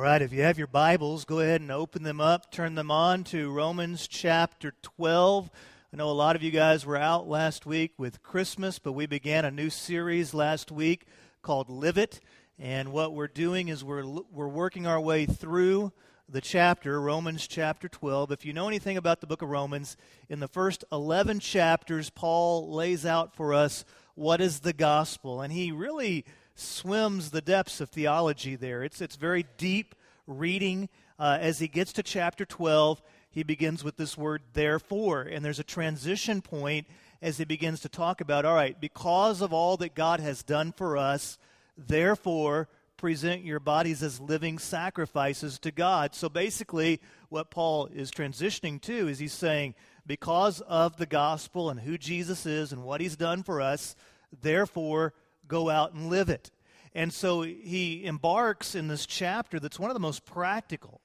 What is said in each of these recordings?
All right, if you have your Bibles, go ahead and open them up, turn them on to Romans chapter 12. I know a lot of you guys were out last week with Christmas, but we began a new series last week called Live It. And what we're doing is we're, we're working our way through the chapter, Romans chapter 12. If you know anything about the book of Romans, in the first 11 chapters, Paul lays out for us what is the gospel. And he really swims the depths of theology there. It's, it's very deep reading. Uh, as he gets to chapter 12, he begins with this word, therefore. And there's a transition point as he begins to talk about, all right, because of all that God has done for us, therefore, present your bodies as living sacrifices to God. So basically, what Paul is transitioning to is he's saying, because of the gospel and who Jesus is and what he's done for us, therefore, go out and live it. And so he embarks in this chapter that's one of the most practical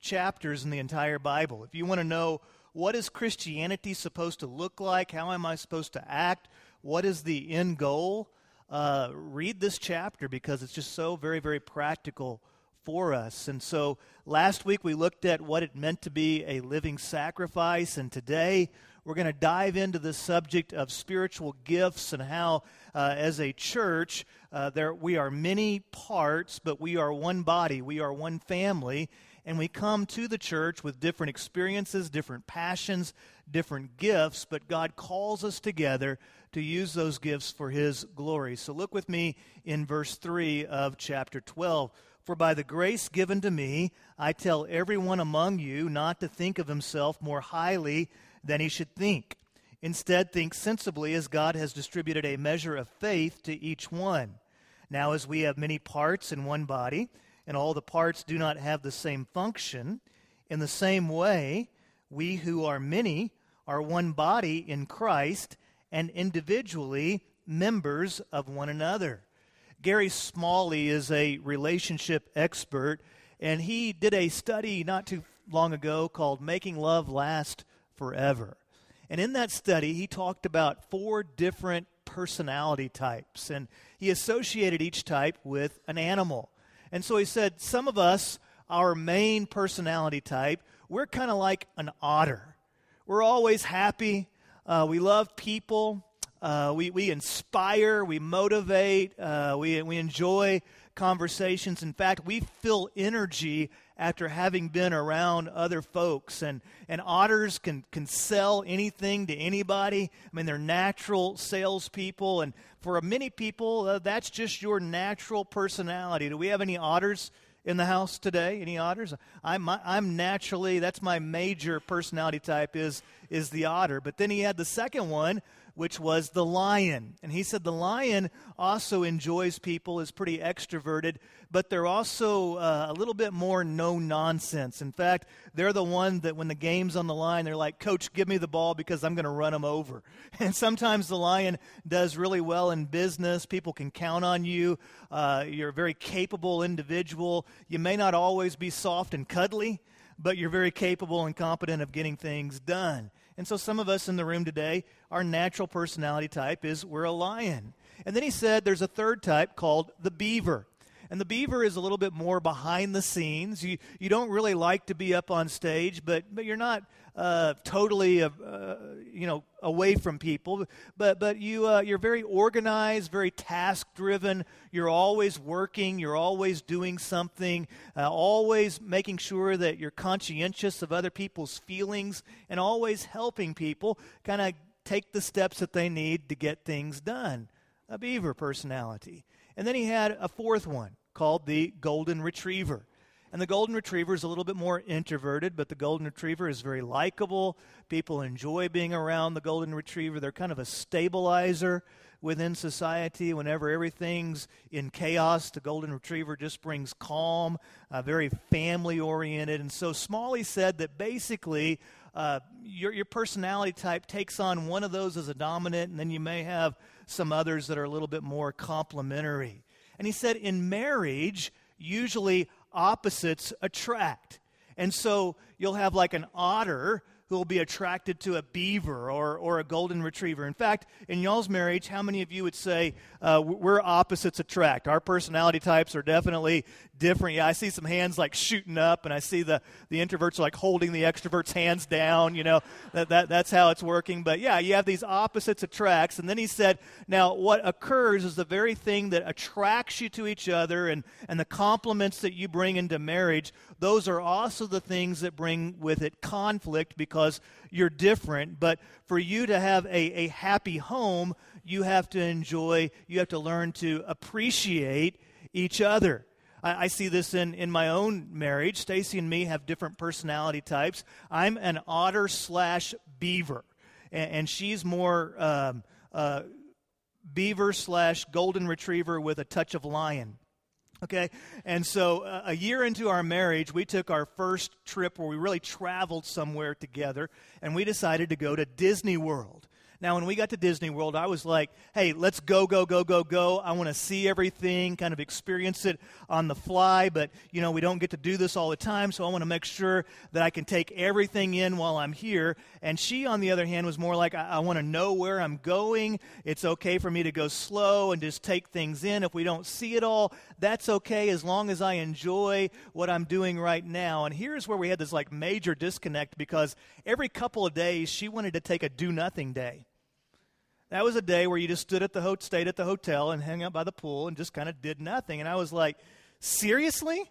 chapters in the entire Bible. If you want to know what is Christianity supposed to look like, how am I supposed to act, what is the end goal, uh, read this chapter because it's just so very, very practical for us. And so last week we looked at what it meant to be a living sacrifice, and today we're going to dive into the subject of spiritual gifts and how, uh, as a church, uh, there we are many parts, but we are one body. We are one family, and we come to the church with different experiences, different passions, different gifts. But God calls us together to use those gifts for His glory. So look with me in verse three of chapter twelve. For by the grace given to me, I tell everyone among you not to think of himself more highly than he should think. Instead, think sensibly as God has distributed a measure of faith to each one. Now, as we have many parts in one body, and all the parts do not have the same function, in the same way, we who are many are one body in Christ and individually members of one another. Gary Smalley is a relationship expert, and he did a study not too long ago called Making Love Last forever. And in that study, he talked about four different personality types, and he associated each type with an animal. And so he said, some of us, our main personality type, we're kind of like an otter. We're always happy, uh, we love people, uh, we, we inspire, we motivate, uh, we, we enjoy conversations. In fact, we feel energy after having been around other folks. And, and otters can, can sell anything to anybody. I mean, they're natural salespeople. And for many people, uh, that's just your natural personality. Do we have any otters in the house today? Any otters? I'm, I'm naturally, that's my major personality type is, is the otter. But then he had the second one, which was the lion. And he said the lion also enjoys people, is pretty extroverted, but they're also uh, a little bit more no nonsense. In fact, they're the one that when the game's on the line, they're like, Coach, give me the ball because I'm going to run them over. And sometimes the lion does really well in business. People can count on you. Uh, you're a very capable individual. You may not always be soft and cuddly, but you're very capable and competent of getting things done. And so some of us in the room today, our natural personality type is we're a lion. And then he said there's a third type called the beaver. And the beaver is a little bit more behind the scenes. You, you don't really like to be up on stage, but, but you're not uh, totally, uh, uh, you know, away from people. But, but you, uh, you're very organized, very task driven. You're always working. You're always doing something, uh, always making sure that you're conscientious of other people's feelings and always helping people kind of take the steps that they need to get things done. A beaver personality. And then he had a fourth one called the golden retriever. And the golden retriever is a little bit more introverted, but the golden retriever is very likable. People enjoy being around the golden retriever. They're kind of a stabilizer within society. Whenever everything's in chaos, the golden retriever just brings calm, uh, very family oriented. And so Smalley said that basically uh, your, your personality type takes on one of those as a dominant, and then you may have some others that are a little bit more complementary. And he said in marriage, usually opposites attract. And so you'll have like an otter who will be attracted to a beaver or, or a golden retriever. In fact, in y'all's marriage, how many of you would say uh, we're opposites attract? Our personality types are definitely different. Yeah, I see some hands like shooting up, and I see the, the introverts like holding the extroverts' hands down. You know, that, that, that's how it's working. But yeah, you have these opposites attracts. And then he said, now what occurs is the very thing that attracts you to each other and, and the compliments that you bring into marriage, those are also the things that bring with it conflict because you're different. But for you to have a, a happy home, you have to enjoy, you have to learn to appreciate each other. I, I see this in, in my own marriage. Stacy and me have different personality types. I'm an otter slash beaver, and, and she's more um, uh, beaver slash golden retriever with a touch of lion. Okay, and so uh, a year into our marriage, we took our first trip where we really traveled somewhere together, and we decided to go to Disney World. Now, when we got to Disney World, I was like, hey, let's go, go, go, go, go. I want to see everything, kind of experience it on the fly, but, you know, we don't get to do this all the time, so I want to make sure that I can take everything in while I'm here. And she, on the other hand, was more like, I, I want to know where I'm going. It's okay for me to go slow and just take things in. If we don't see it all, that's okay as long as I enjoy what I'm doing right now. And here's where we had this like major disconnect because every couple of days she wanted to take a do nothing day. That was a day where you just stood at the ho- stayed at the hotel and hung out by the pool and just kind of did nothing. And I was like, seriously?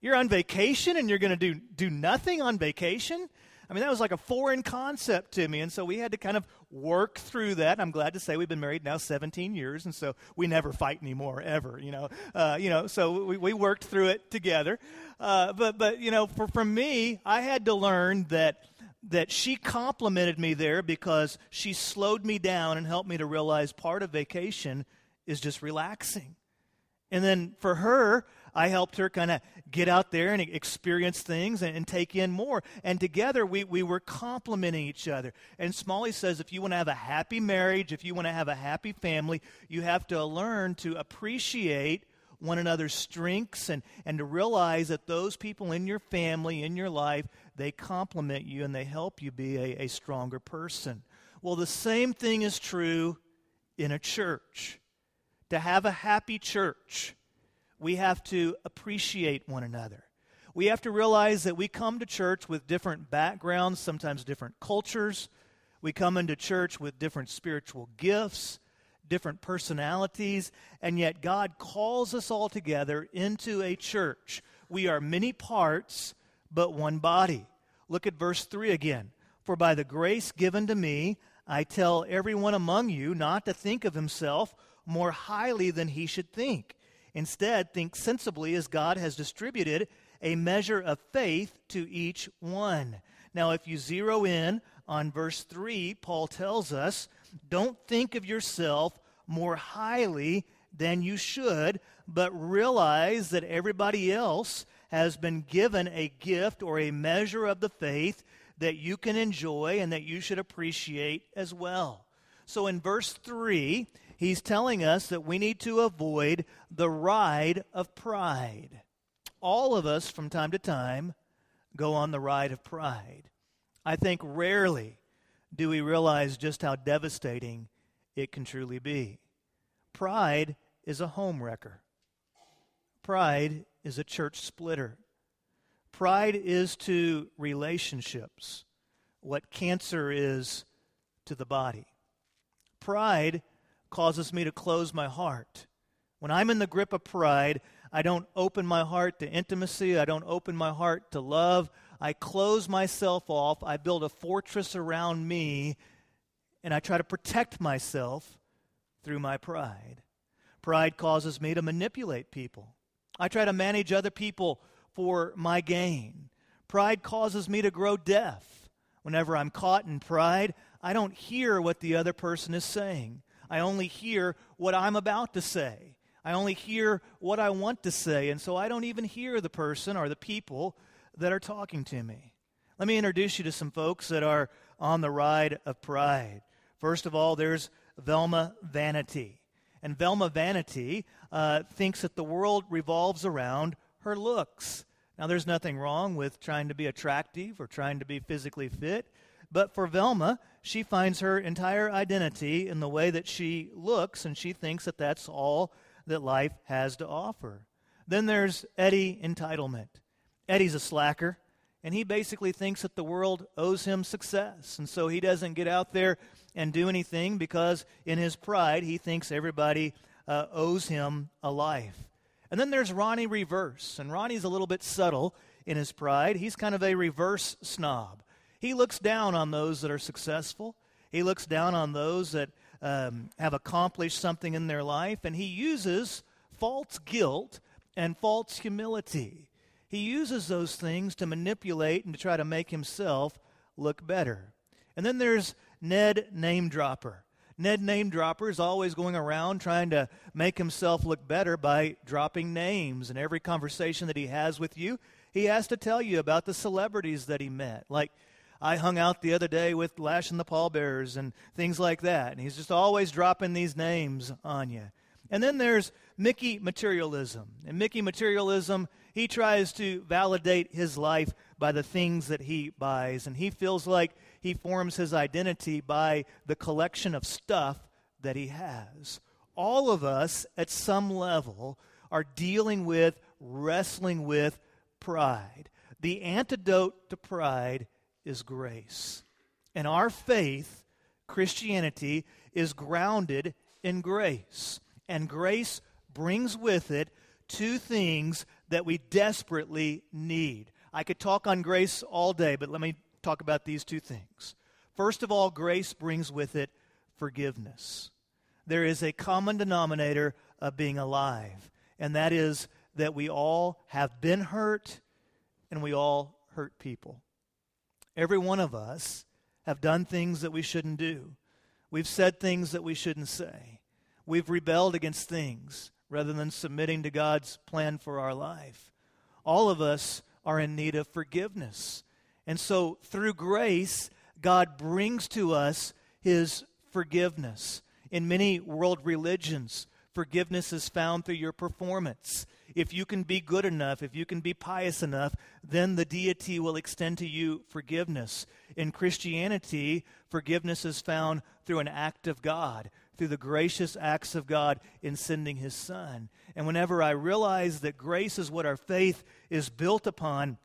You're on vacation and you're going to do do nothing on vacation? I mean, that was like a foreign concept to me. And so we had to kind of work through that. I'm glad to say we've been married now 17 years, and so we never fight anymore, ever, you know. Uh, you know, so we, we worked through it together. Uh, but, but, you know, for, for me, I had to learn that that she complimented me there because she slowed me down and helped me to realize part of vacation is just relaxing. And then for her, I helped her kind of get out there and experience things and, and, take in more. And together we, we were complementing each other. And Smalley says if you want to have a happy marriage, if you want to have a happy family, you have to learn to appreciate one another's strengths and, and to realize that those people in your family, in your life, they complement you and they help you be a, a stronger person. Well, the same thing is true in a church. To have a happy church, we have to appreciate one another. We have to realize that we come to church with different backgrounds, sometimes different cultures. We come into church with different spiritual gifts, different personalities, and yet God calls us all together into a church. We are many parts, but one body. Look at verse 3 again. For by the grace given to me, I tell everyone among you not to think of himself more highly than he should think. Instead, think sensibly as God has distributed a measure of faith to each one. Now, if you zero in on verse 3, Paul tells us don't think of yourself more highly than you should, but realize that everybody else has been given a gift or a measure of the faith that you can enjoy and that you should appreciate as well. So in verse 3, he's telling us that we need to avoid the ride of pride. All of us, from time to time, go on the ride of pride. I think rarely do we realize just how devastating it can truly be. Pride is a home wrecker. Pride is a church splitter. Pride is to relationships what cancer is to the body. Pride causes me to close my heart. When I'm in the grip of pride, I don't open my heart to intimacy. I don't open my heart to love. I close myself off. I build a fortress around me, and I try to protect myself through my pride. Pride causes me to manipulate people. I try to manage other people for my gain. Pride causes me to grow deaf. Whenever I'm caught in pride, I don't hear what the other person is saying. I only hear what I'm about to say. I only hear what I want to say, and so I don't even hear the person or the people that are talking to me. Let me introduce you to some folks that are on the ride of pride. First of all, there's Velma Vanity. And Velma Vanity uh, thinks that the world revolves around her looks. Now, there's nothing wrong with trying to be attractive or trying to be physically fit, but for Velma, she finds her entire identity in the way that she looks, and she thinks that that's all that life has to offer. Then there's Eddie Entitlement. Eddie's a slacker, and he basically thinks that the world owes him success, and so he doesn't get out there and do anything because, in his pride, he thinks everybody uh, owes him a life. And then there's Ronnie Reverse, and Ronnie's a little bit subtle in his pride. He's kind of a reverse snob. He looks down on those that are successful. He looks down on those that um, have accomplished something in their life, and he uses false guilt and false humility. He uses those things to manipulate and to try to make himself look better. And then there's Ned Name Dropper. Ned Name Dropper is always going around trying to make himself look better by dropping names. And every conversation that he has with you, he has to tell you about the celebrities that he met. Like, I hung out the other day with Lash and the Pallbearers and things like that. And he's just always dropping these names on you. And then there's Mickey Materialism. And Mickey Materialism, he tries to validate his life by the things that he buys. And he feels like he forms his identity by the collection of stuff that he has. All of us, at some level, are dealing with, wrestling with pride. The antidote to pride is grace. And our faith, Christianity, is grounded in grace. And grace brings with it two things that we desperately need. I could talk on grace all day, but let me talk about these two things. First of all, grace brings with it forgiveness. There is a common denominator of being alive, and that is that we all have been hurt and we all hurt people. Every one of us have done things that we shouldn't do. We've said things that we shouldn't say. We've rebelled against things rather than submitting to God's plan for our life. All of us are in need of forgiveness. And so, through grace, God brings to us his forgiveness. In many world religions, forgiveness is found through your performance. If you can be good enough, if you can be pious enough, then the deity will extend to you forgiveness. In Christianity, forgiveness is found through an act of God, through the gracious acts of God in sending his Son. And whenever I realize that grace is what our faith is built upon,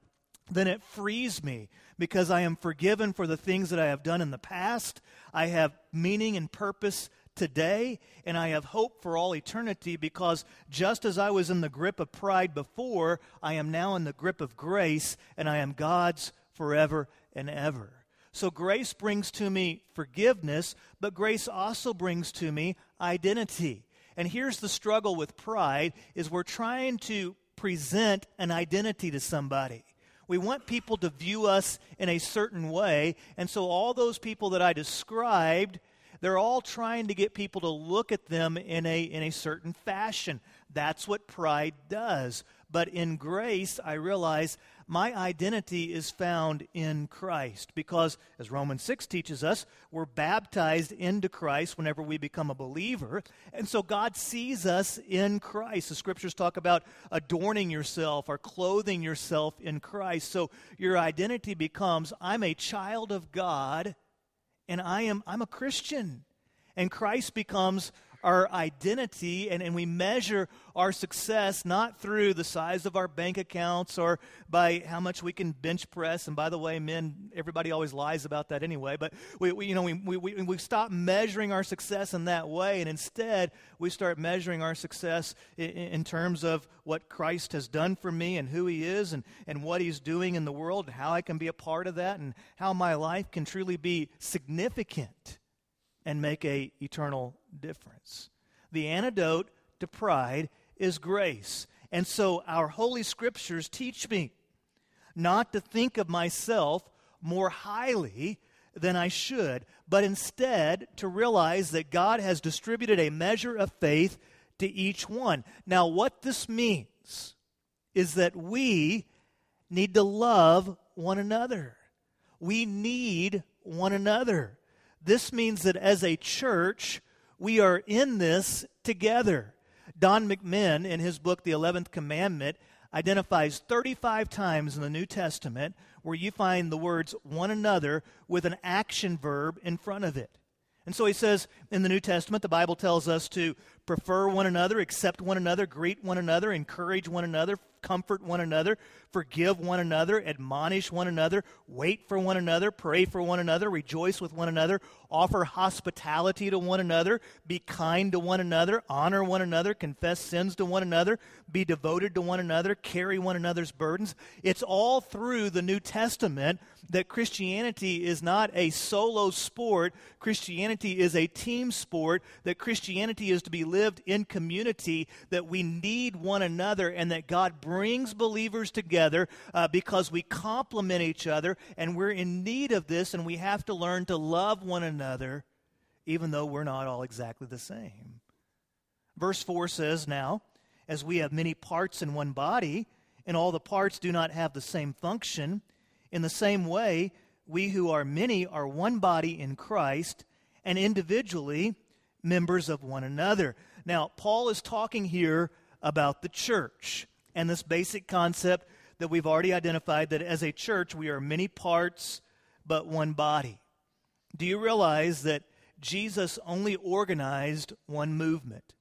then it frees me because I am forgiven for the things that I have done in the past. I have meaning and purpose today, and I have hope for all eternity because just as I was in the grip of pride before, I am now in the grip of grace, and I am God's forever and ever. So grace brings to me forgiveness, but grace also brings to me identity. And here's the struggle with pride is we're trying to present an identity to somebody. We want people to view us in a certain way. And so, all those people that I described, they're all trying to get people to look at them in a, in a certain fashion. That's what pride does. But in grace, I realize my identity is found in Christ because, as Romans 6 teaches us, we're baptized into Christ whenever we become a believer. And so God sees us in Christ. The scriptures talk about adorning yourself or clothing yourself in Christ. So your identity becomes I'm a child of God and I am I'm a Christian. And Christ becomes our identity and, and we measure our success not through the size of our bank accounts or by how much we can bench press. And by the way, men, everybody always lies about that anyway. But we, we you know, we, we, we, we stop measuring our success in that way. And instead, we start measuring our success in, in terms of what Christ has done for me and who he is and, and what he's doing in the world and how I can be a part of that and how my life can truly be significant and make a eternal difference. The antidote to pride is grace. And so our holy scriptures teach me not to think of myself more highly than I should, but instead to realize that God has distributed a measure of faith to each one. Now, what this means is that we need to love one another. We need one another. This means that as a church, we are in this together. Don McMahon, in his book, The Eleventh Commandment, identifies 35 times in the New Testament where you find the words one another with an action verb in front of it. And so he says in the New Testament, the Bible tells us to prefer one another, accept one another, greet one another, encourage one another, comfort one another, forgive one another, admonish one another, wait for one another, pray for one another, rejoice with one another, offer hospitality to one another, be kind to one another, honor one another, confess sins to one another, be devoted to one another, carry one another's burdens. It's all through the New Testament that Christianity is not a solo sport. Christianity is a team sport, that Christianity is to be lived in community, that we need one another, and that God brings believers together uh, because we complement each other, and we're in need of this, and we have to learn to love one another, even though we're not all exactly the same. Verse 4 says, Now, as we have many parts in one body, and all the parts do not have the same function, in the same way, we who are many are one body in Christ, and individually members of one another. Now, Paul is talking here about the church and this basic concept that we've already identified that as a church we are many parts but one body. Do you realize that Jesus only organized one movement?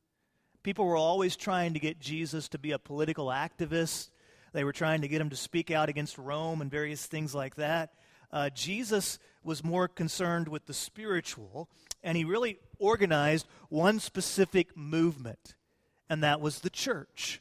People were always trying to get Jesus to be a political activist. They were trying to get him to speak out against Rome and various things like that. Uh, Jesus was more concerned with the spiritual, and he really organized one specific movement, and that was the church.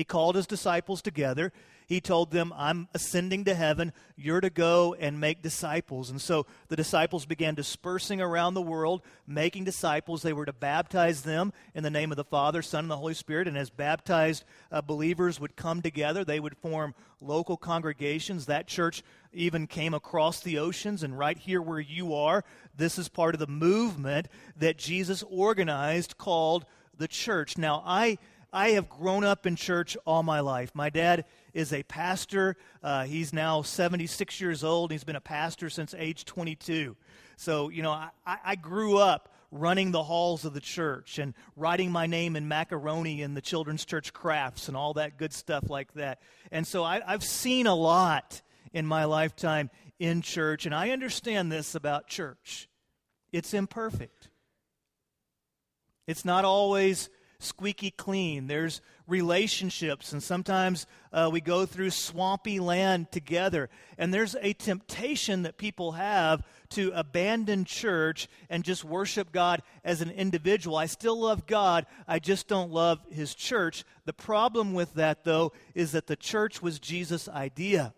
He called his disciples together. He told them, I'm ascending to heaven. You're to go and make disciples. And so the disciples began dispersing around the world, making disciples. They were to baptize them in the name of the Father, Son, and the Holy Spirit. And as baptized uh, believers would come together, they would form local congregations. That church even came across the oceans. And right here where you are, this is part of the movement that Jesus organized called the church. Now, I I have grown up in church all my life. My dad is a pastor. Uh, he's now 76 years old. He's been a pastor since age 22. So, you know, I, I grew up running the halls of the church and writing my name in macaroni in the children's church crafts and all that good stuff like that. And so I, I've seen a lot in my lifetime in church, and I understand this about church it's imperfect. It's not always squeaky clean. There's relationships, and sometimes uh, we go through swampy land together. And there's a temptation that people have to abandon church and just worship God as an individual. I still love God, I just don't love His church. The problem with that, though, is that the church was Jesus' idea.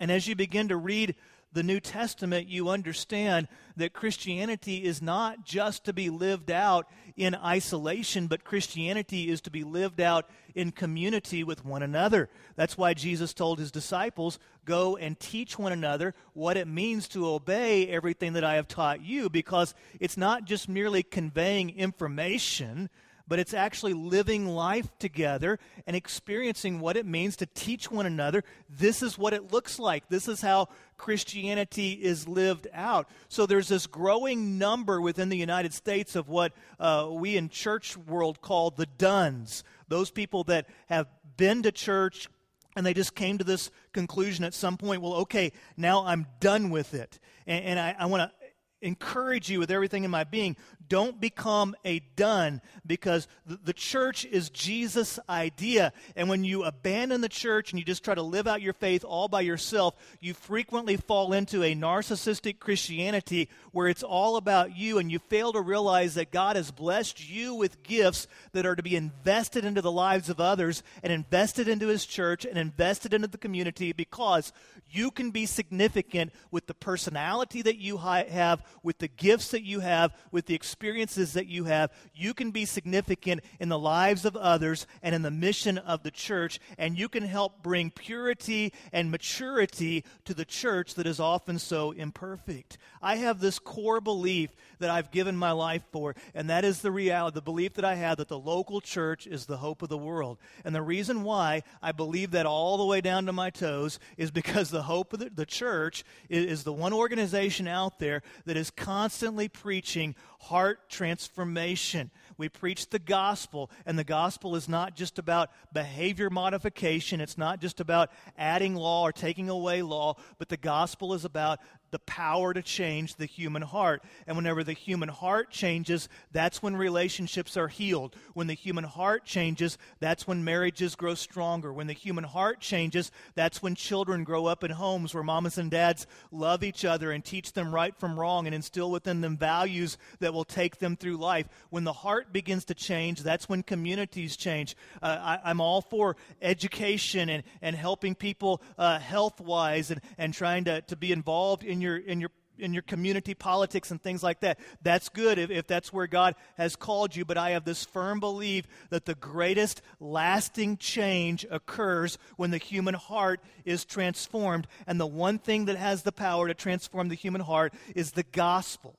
And as you begin to read the New Testament, you understand that Christianity is not just to be lived out in isolation, but Christianity is to be lived out in community with one another. That's why Jesus told his disciples, Go and teach one another what it means to obey everything that I have taught you, because it's not just merely conveying information but it's actually living life together and experiencing what it means to teach one another. This is what it looks like. This is how Christianity is lived out. So there's this growing number within the United States of what uh, we in church world call the dones, Those people that have been to church and they just came to this conclusion at some point well, okay, now I'm done with it. And, and I, I want to encourage you with everything in my being don't become a done because the church is Jesus' idea. And when you abandon the church and you just try to live out your faith all by yourself, you frequently fall into a narcissistic Christianity where it's all about you and you fail to realize that God has blessed you with gifts that are to be invested into the lives of others and invested into His church and invested into the community because you can be significant with the personality that you have, with the gifts that you have, with the experiences that you have, you can be significant in the lives of others and in the mission of the church, and you can help bring purity and maturity to the church that is often so imperfect. I have this core belief that I've given my life for, and that is the reality, the belief that I have that the local church is the hope of the world. And the reason why I believe that all the way down to my toes is because the hope of the, the church is, is the one organization out there that is constantly preaching heart transformation. We preach the gospel, and the gospel is not just about behavior modification, it's not just about adding law or taking away law, but the gospel is about the power to change the human heart. And whenever the human heart changes, that's when relationships are healed. When the human heart changes, that's when marriages grow stronger. When the human heart changes, that's when children grow up in homes where mamas and dads love each other and teach them right from wrong and instill within them values that will take them through life. When the heart begins to change, that's when communities change. Uh, I, am all for education and, and helping people uh, health wise and, and trying to, to be involved in your in your in your community politics and things like that. That's good if, if that's where God has called you. But I have this firm belief that the greatest lasting change occurs when the human heart is transformed. And the one thing that has the power to transform the human heart is the gospel.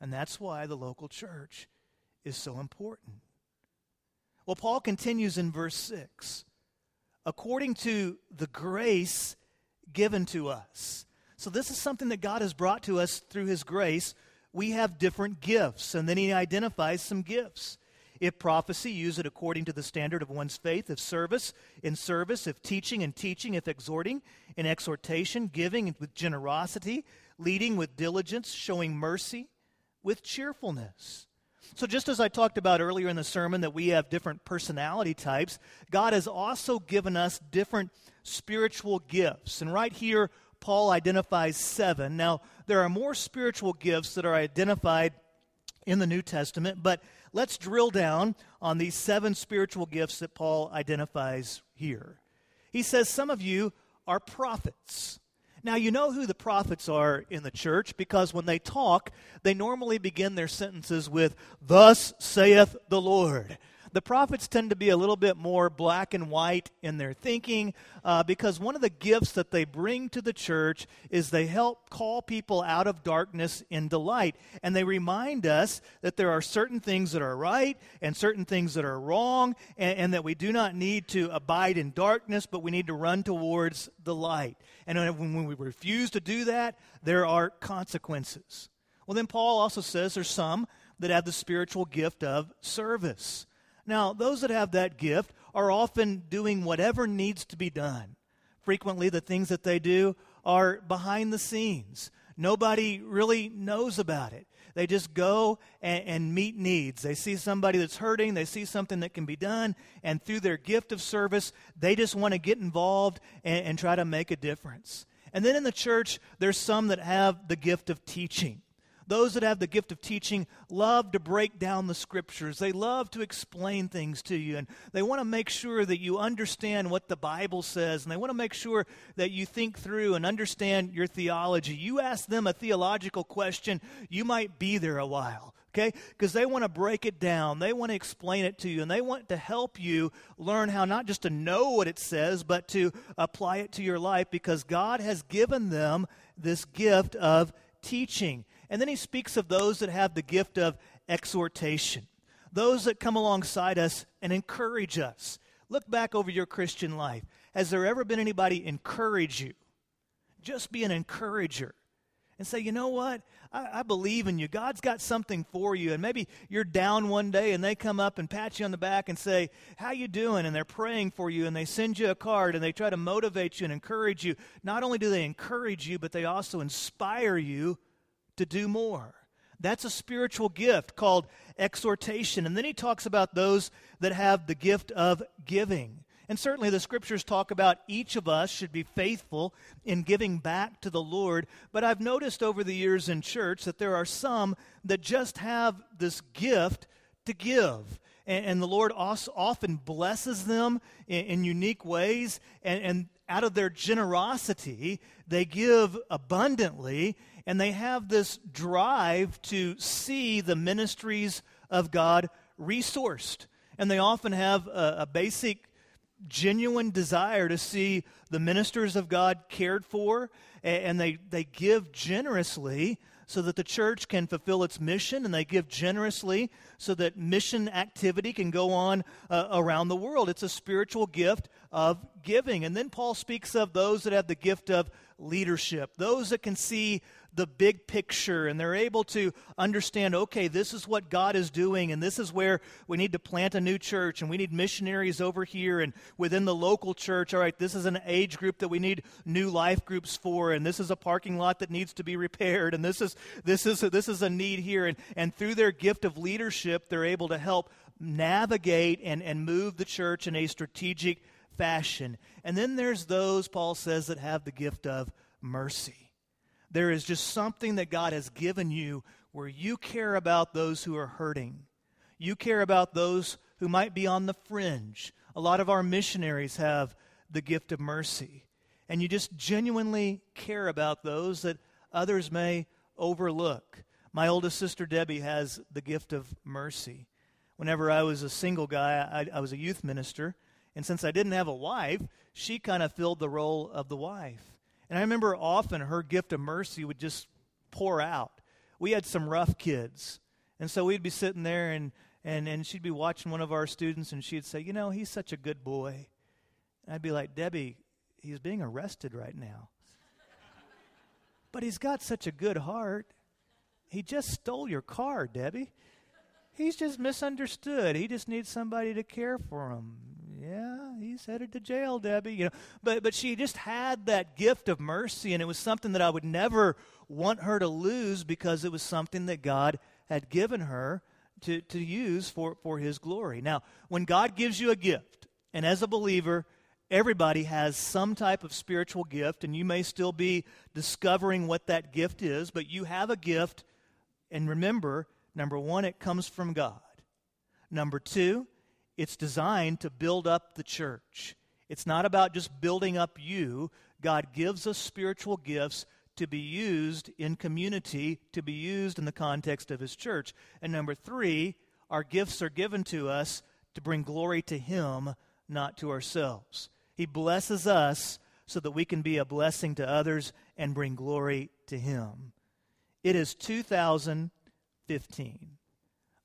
And that's why the local church is so important. Well, Paul continues in verse 6 according to the grace given to us. So, this is something that God has brought to us through His grace. We have different gifts, and then He identifies some gifts. If prophecy, use it according to the standard of one's faith. If service, in service. If teaching, in teaching. If exhorting, in exhortation. Giving, with generosity. Leading, with diligence. Showing mercy, with cheerfulness. So, just as I talked about earlier in the sermon that we have different personality types, God has also given us different spiritual gifts. And right here, Paul identifies seven. Now, there are more spiritual gifts that are identified in the New Testament, but let's drill down on these seven spiritual gifts that Paul identifies here. He says, Some of you are prophets. Now, you know who the prophets are in the church because when they talk, they normally begin their sentences with, Thus saith the Lord the prophets tend to be a little bit more black and white in their thinking uh, because one of the gifts that they bring to the church is they help call people out of darkness into light. And they remind us that there are certain things that are right and certain things that are wrong, and, and that we do not need to abide in darkness, but we need to run towards the light. And when we refuse to do that, there are consequences. Well, then Paul also says there's some that have the spiritual gift of service. Now, those that have that gift are often doing whatever needs to be done. Frequently, the things that they do are behind the scenes. Nobody really knows about it. They just go and, and, meet needs. They see somebody that's hurting, they see something that can be done, and through their gift of service, they just want to get involved and, and try to make a difference. And then in the church, there's some that have the gift of teaching. Those that have the gift of teaching love to break down the scriptures. They love to explain things to you, and they want to make sure that you understand what the Bible says, and they want to make sure that you think through and understand your theology. You ask them a theological question, you might be there a while okay? Because they want to break it down, they want to explain it to you, and they want to help you learn how not just to know what it says, but to apply it to your life because God has given them this gift of teaching. And then he speaks of those that have the gift of exhortation, those that come alongside us and encourage us. Look back over your Christian life. Has there ever been anybody encourage you? Just be an encourager and say, you know what? I, I, believe in you. God's got something for you. And maybe you're down one day and they come up and pat you on the back and say, how you doing? And they're praying for you and they send you a card and they try to motivate you and encourage you. Not only do they encourage you, but they also inspire you to do more. That's a spiritual gift called exhortation. And then he talks about those that have the gift of giving. And certainly the scriptures talk about each of us should be faithful in giving back to the Lord. But I've noticed over the years in church that there are some that just have this gift to give. And, and the Lord often blesses them in, in unique ways. And, and out of their generosity, they give abundantly and they have this drive to see the ministries of God resourced. And they often have a, a basic, genuine desire to see the ministers of God cared for, and, they, they give generously so that the church can fulfill its mission, and they give generously so that mission activity can go on uh, around the world. It's a spiritual gift of giving. And then Paul speaks of those that have the gift of leadership, those that can see the big picture and they're able to understand okay, this is what God is doing, and this is where we need to plant a new church, and we need missionaries over here, and within the local church, all right, this is an age group that we need new life groups for, and this is a parking lot that needs to be repaired, and this is this is this is a need here, and, and through their gift of leadership, they're able to help navigate and, and move the church in a strategic fashion. And then there's those, Paul says, that have the gift of mercy. There is just something that God has given you where you care about those who are hurting. You care about those who might be on the fringe. A lot of our missionaries have the gift of mercy. And you just genuinely care about those that others may overlook. My oldest sister Debbie has the gift of mercy. Whenever I was a single guy, I, I was a youth minister. And since I didn't have a wife, she kind of filled the role of the wife. And I remember often her gift of mercy would just pour out. We had some rough kids. And so we'd be sitting there and, and, and she'd be watching one of our students and she'd say, You know, he's such a good boy. And I'd be like, Debbie, he's being arrested right now. but he's got such a good heart. He just stole your car, Debbie. He's just misunderstood. He just needs somebody to care for him yeah, he's headed to jail, Debbie. You know, but but she just had that gift of mercy, and it was something that I would never want her to lose because it was something that God had given her to, to use for, for his glory. Now, when God gives you a gift, and as a believer, everybody has some type of spiritual gift, and you may still be discovering what that gift is, but you have a gift, and remember, number one, it comes from God. Number two, it's designed to build up the church. It's not about just building up you. God gives us spiritual gifts to be used in community, to be used in the context of His church. And number three, our gifts are given to us to bring glory to Him, not to ourselves. He blesses us so that we can be a blessing to others and bring glory to Him. It is 2015.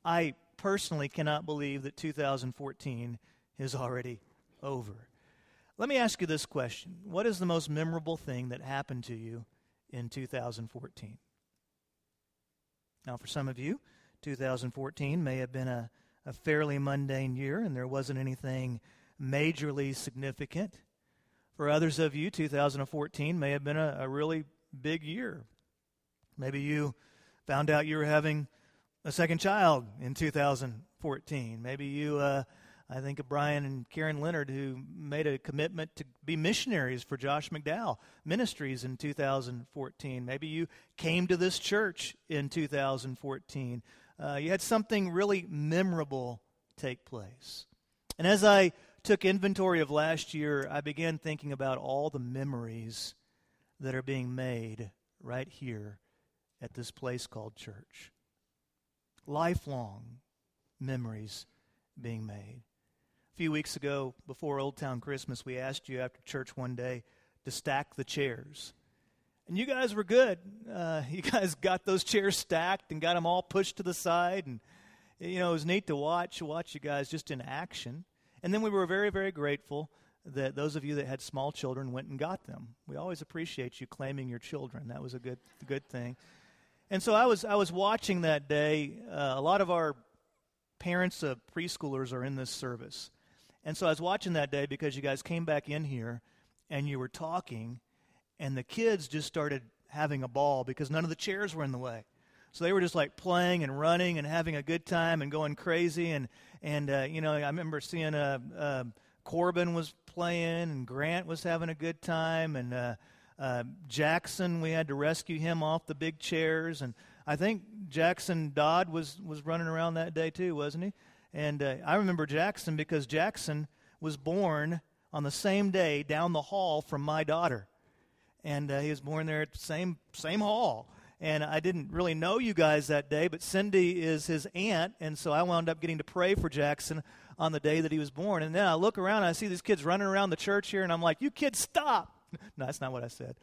I personally cannot believe that 2014 is already over. Let me ask you this question What is the most memorable thing that happened to you in 2014? Now, for some of you, 2014 may have been a, a fairly mundane year and there wasn't anything majorly significant. For others of you, 2014 may have been a, a really big year. Maybe you found out you were having a second child in 2014. Maybe you, uh, I think of Brian and Karen Leonard, who made a commitment to be missionaries for Josh McDowell Ministries in 2014. Maybe you came to this church in 2014. Uh, you had something really memorable take place. And as I took inventory of last year, I began thinking about all the memories that are being made right here at this place called church lifelong memories being made. A few weeks ago, before Old Town Christmas, we asked you after church one day to stack the chairs. And you guys were good. Uh, you guys got those chairs stacked and got them all pushed to the side. And, you know, it was neat to watch, watch you guys just in action. And then we were very, very grateful that those of you that had small children went and got them. We always appreciate you claiming your children. That was a good, good thing. And so I was I was watching that day. Uh, a lot of our parents of preschoolers are in this service, and so I was watching that day because you guys came back in here and you were talking, and the kids just started having a ball because none of the chairs were in the way. So they were just like playing and running and having a good time and going crazy. And and uh, you know I remember seeing uh, uh, Corbin was playing and Grant was having a good time and. Uh, Jackson, we had to rescue him off the big chairs, and I think Jackson Dodd was was running around that day too, wasn't he? And uh, I remember Jackson because Jackson was born on the same day down the hall from my daughter, and uh, he was born there at the same same hall. And I didn't really know you guys that day, but Cindy is his aunt, and so I wound up getting to pray for Jackson on the day that he was born. And then I look around, and I see these kids running around the church here, and I'm like, "You kids, stop!" no, that's not what I said.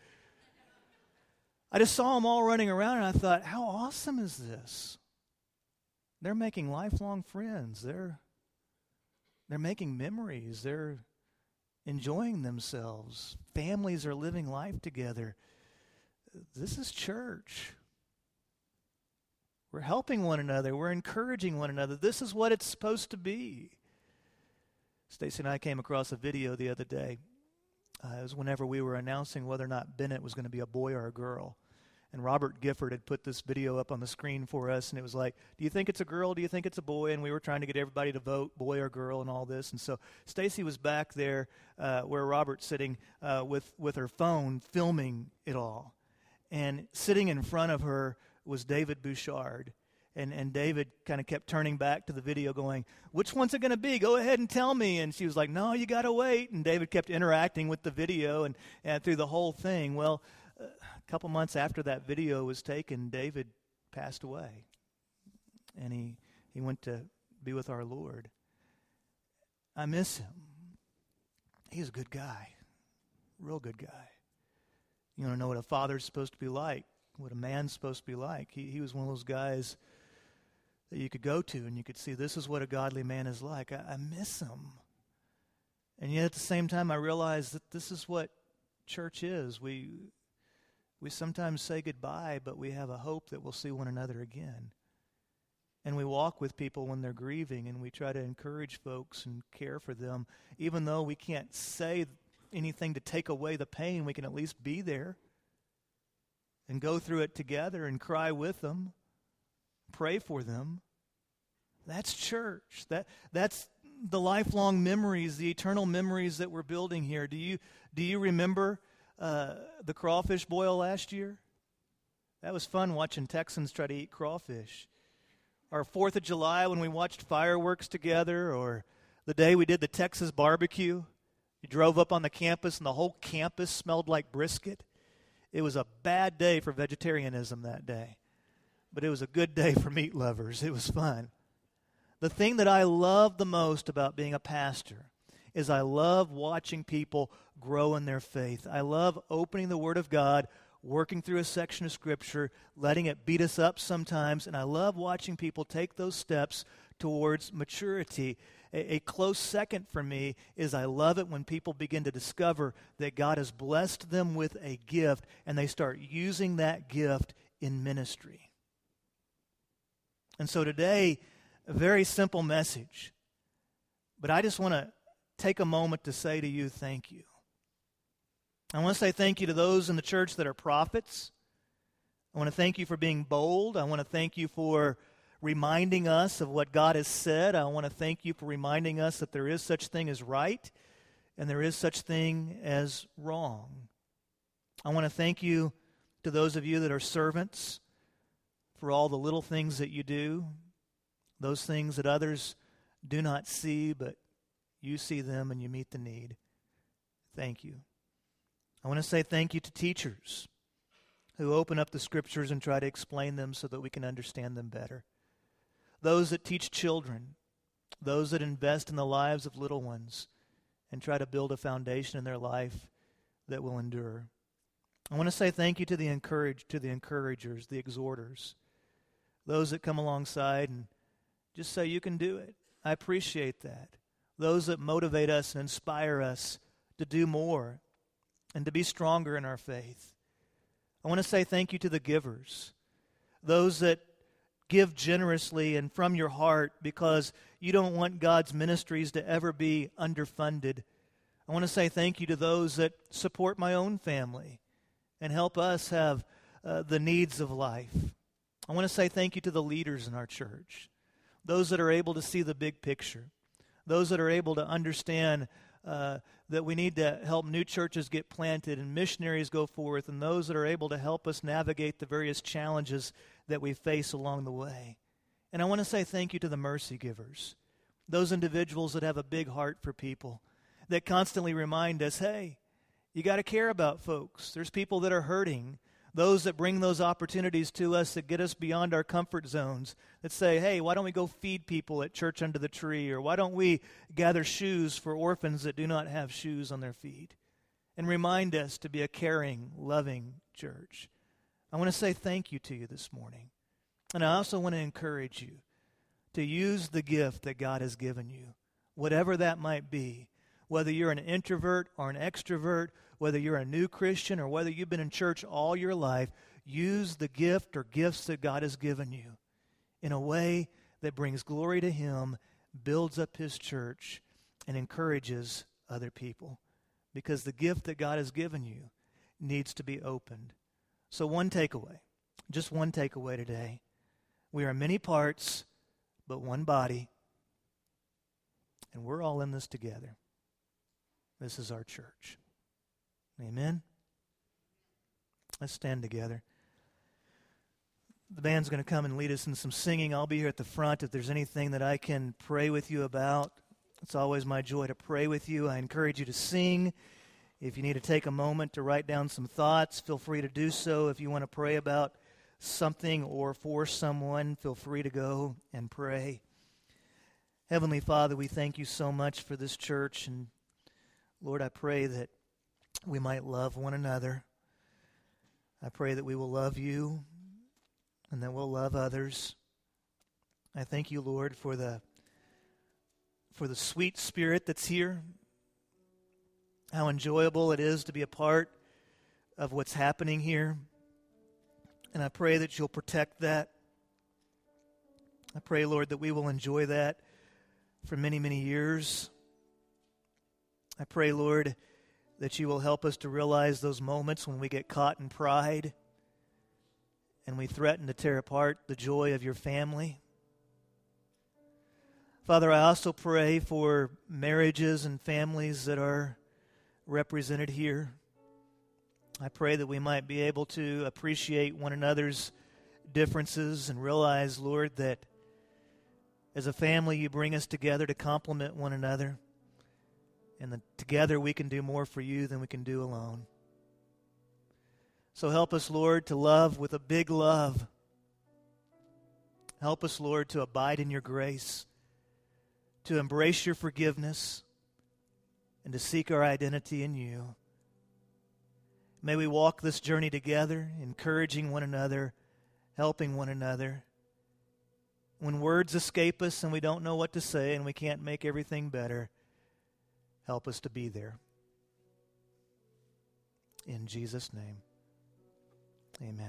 I just saw them all running around and I thought, how awesome is this? They're making lifelong friends. They're they're making memories. They're enjoying themselves. Families are living life together. this is church. We're helping one another. We're encouraging one another. This is what it's supposed to be. Stacy and I came across a video the other day. Uh, it was whenever we were announcing whether or not Bennett was going to be a boy or a girl. And Robert Gifford had put this video up on the screen for us, and it was like, Do you think it's a girl? Do you think it's a boy? And we were trying to get everybody to vote, boy or girl, and all this. And so Stacy was back there uh, where Robert's sitting uh, with, with her phone filming it all. And sitting in front of her was David Bouchard. And, and David kind of kept turning back to the video, going, Which one's it going to be? Go ahead and tell me. And she was like, No, you got to wait. And David kept interacting with the video and, and through the whole thing. Well, uh, a couple months after that video was taken, David passed away. And he, he went to be with our Lord. I miss him. He's a good guy, real good guy. You want to know what a father's supposed to be like? what a man's supposed to be like. He, he was one of those guys that you could go to and you could see this is what a godly man is like. I, I miss him. And yet at the same time, I realize that this is what church is. We, we sometimes say goodbye, but we have a hope that we'll see one another again. And we walk with people when they're grieving, and we try to encourage folks and care for them. Even though we can't say anything to take away the pain, we can at least be there and go through it together and cry with them, pray for them. That's church. That, that's the lifelong memories, the eternal memories that we're building here. Do you, do you remember uh, the crawfish boil last year? That was fun watching Texans try to eat crawfish. Our 4th of July when we watched fireworks together, or the day we did the Texas barbecue. You drove up on the campus and the whole campus smelled like brisket. It was a bad day for vegetarianism that day, but it was a good day for meat lovers. It was fun. The thing that I love the most about being a pastor is I love watching people grow in their faith. I love opening the Word of God, working through a section of Scripture, letting it beat us up sometimes, and I love watching people take those steps towards maturity. A, close second for me is I love it when people begin to discover that God has blessed them with a gift and they start using that gift in ministry. And so today, a very simple message. But I just want to take a moment to say to you, thank you. I want to say thank you to those in the church that are prophets. I want to thank you for being bold. I want to thank you for reminding us of what God has said. I want to thank you for reminding us that there is such thing as right and there is such thing as wrong. I want to thank you to those of you that are servants for all the little things that you do, those things that others do not see, but you see them and you meet the need. Thank you. I want to say thank you to teachers who open up the scriptures and try to explain them so that we can understand them better those that teach children, those that invest in the lives of little ones and try to build a foundation in their life that will endure. I want to say thank you to the encourage to the encouragers, the exhorters, those that come alongside and just say you can do it. I appreciate that. Those that motivate us and inspire us to do more and to be stronger in our faith. I want to say thank you to the givers, those that give generously and from your heart because you don't want God's ministries to ever be underfunded. I want to say thank you to those that support my own family and help us have uh, the needs of life. I want to say thank you to the leaders in our church, those that are able to see the big picture, those that are able to understand uh, that we need to help new churches get planted and missionaries go forth, and those that are able to help us navigate the various challenges that we face along the way. And I want to say thank you to the mercy givers, those individuals that have a big heart for people, that constantly remind us hey, you got to care about folks. There's people that are hurting. Those that bring those opportunities to us that get us beyond our comfort zones, that say, hey, why don't we go feed people at church under the tree? Or why don't we gather shoes for orphans that do not have shoes on their feet? And remind us to be a caring, loving church. I want to say thank you to you this morning. And I also want to encourage you to use the gift that God has given you, whatever that might be, whether you're an introvert or an extrovert, whether you're a new Christian or whether you've been in church all your life, use the gift or gifts that God has given you in a way that brings glory to Him, builds up His church, and encourages other people. Because the gift that God has given you needs to be opened. So, one takeaway, just one takeaway today. We are many parts, but one body, and we're all in this together. This is our church. Amen. Let's stand together. The band's going to come and lead us in some singing. I'll be here at the front if there's anything that I can pray with you about. It's always my joy to pray with you. I encourage you to sing. If you need to take a moment to write down some thoughts, feel free to do so. If you want to pray about something or for someone, feel free to go and pray. Heavenly Father, we thank you so much for this church. And Lord, I pray that we might love one another. I pray that we will love you and that we'll love others. I thank you, Lord, for the for the sweet spirit that's here. How enjoyable it is to be a part of what's happening here. And I pray that you'll protect that. I pray, Lord, that we will enjoy that for many, many years. I pray, Lord, that you will help us to realize those moments when we get caught in pride and we threaten to tear apart the joy of your family. Father, I also pray for marriages and families that are represented here. I pray that we might be able to appreciate one another's differences and realize, Lord, that as a family you bring us together to complement one another, and that together we can do more for you than we can do alone. So help us, Lord, to love with a big love. Help us, Lord, to abide in your grace, to embrace your forgiveness, and to seek our identity in you. May we walk this journey together, encouraging one another, helping one another. When words escape us and we don't know what to say and we can't make everything better, help us to be there. In Jesus' name, amen.